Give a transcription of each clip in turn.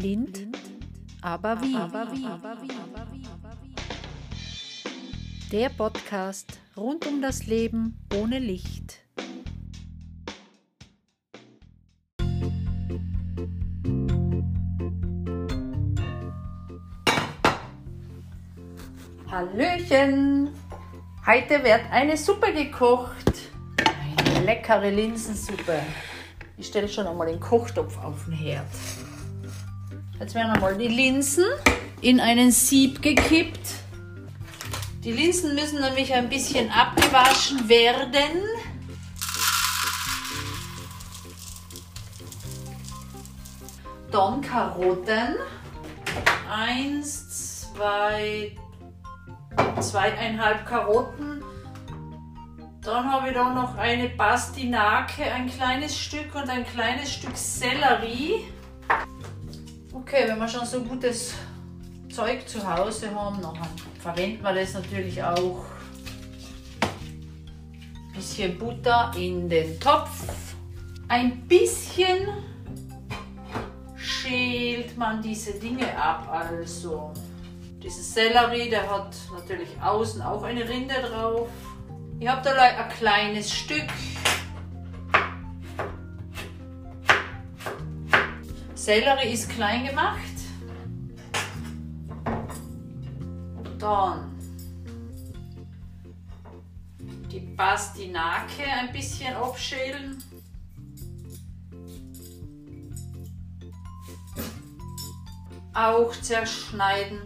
Blind, aber wie? Der Podcast rund um das Leben ohne Licht. Hallöchen! Heute wird eine Suppe gekocht. Eine leckere Linsensuppe. Ich stelle schon einmal den Kochtopf auf den Herd. Jetzt werden einmal die Linsen in einen Sieb gekippt. Die Linsen müssen nämlich ein bisschen abgewaschen werden. Dann Karotten. Eins, zwei, zweieinhalb Karotten. Dann habe ich da noch eine Bastinake, ein kleines Stück und ein kleines Stück Sellerie. Okay, wenn wir schon so gutes Zeug zu Hause haben, dann verwenden wir das natürlich auch. Ein bisschen Butter in den Topf. Ein bisschen schält man diese Dinge ab. Also dieses Sellerie, der hat natürlich außen auch eine Rinde drauf. Ich habe da ein kleines Stück. Sellerie ist klein gemacht. Dann die Bastinake ein bisschen abschälen. Auch zerschneiden.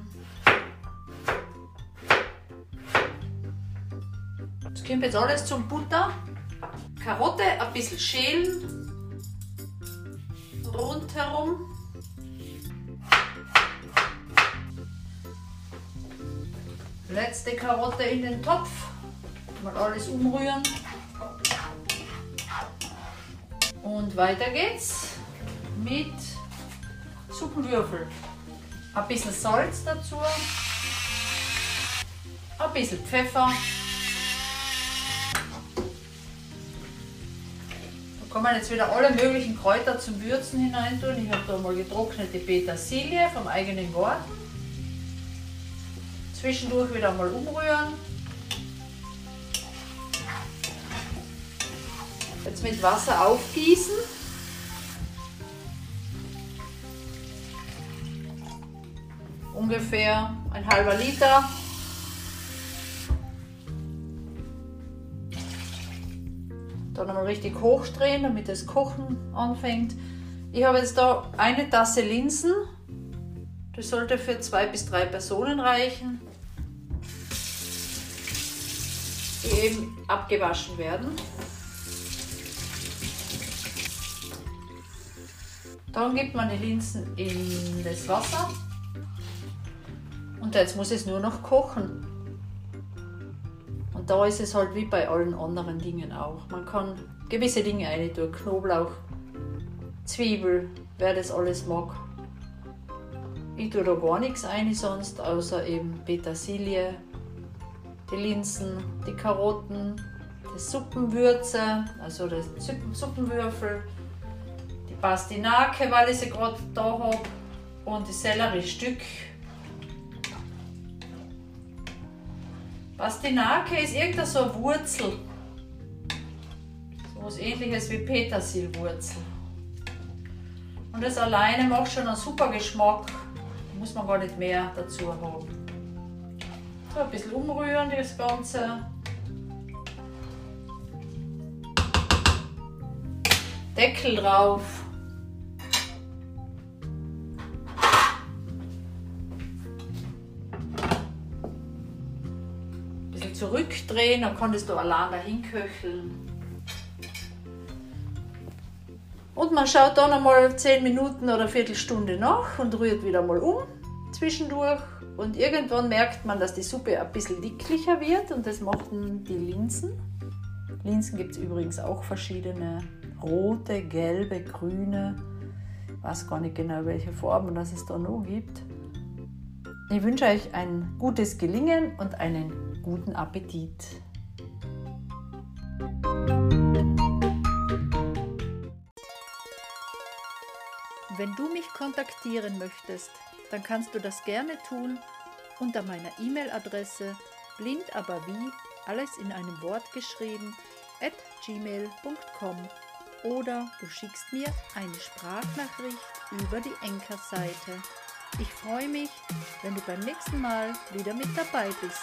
Das kommt jetzt alles zum Butter. Karotte ein bisschen schälen. Rundherum. Letzte Karotte in den Topf. Mal alles umrühren. Und weiter geht's mit Suppenwürfel. Ein bisschen Salz dazu. Ein bisschen Pfeffer. Kann man jetzt wieder alle möglichen Kräuter zum Würzen hineintun. Ich habe da mal getrocknete Petersilie vom eigenen Garten. Zwischendurch wieder mal umrühren. Jetzt mit Wasser aufgießen. Ungefähr ein halber Liter. Dann nochmal richtig hochdrehen, damit das Kochen anfängt. Ich habe jetzt da eine Tasse Linsen. Das sollte für zwei bis drei Personen reichen. Die eben abgewaschen werden. Dann gibt man die Linsen in das Wasser. Und jetzt muss es nur noch kochen. Und da ist es halt wie bei allen anderen Dingen auch. Man kann gewisse Dinge rein tun, Knoblauch, Zwiebel, wer das alles mag. Ich tue da gar nichts ein sonst, außer eben Petersilie, die Linsen, die Karotten, die Suppenwürze, also die Suppenwürfel, die Pastinake, weil ich sie gerade da habe, und die Selleriestück. Pastinake ist irgendeine so eine Wurzel. So was ähnliches wie Petersilwurzel. Und das alleine macht schon einen super Geschmack. Da muss man gar nicht mehr dazu haben. So ein bisschen umrühren das Ganze. Deckel drauf. Zurückdrehen, dann kann das da allein dahin köcheln. Und man schaut dann einmal 10 Minuten oder eine Viertelstunde nach und rührt wieder mal um zwischendurch. Und irgendwann merkt man, dass die Suppe ein bisschen dicklicher wird und das machen die Linsen. Linsen gibt es übrigens auch verschiedene. Rote, gelbe, grüne. Ich weiß gar nicht genau, welche Farben das es da noch gibt. Ich wünsche euch ein gutes Gelingen und einen guten Appetit. Wenn du mich kontaktieren möchtest, dann kannst du das gerne tun unter meiner E-Mail-Adresse blind aber wie alles in einem Wort geschrieben at gmail.com oder du schickst mir eine Sprachnachricht über die Enker-Seite. Ich freue mich, wenn du beim nächsten Mal wieder mit dabei bist.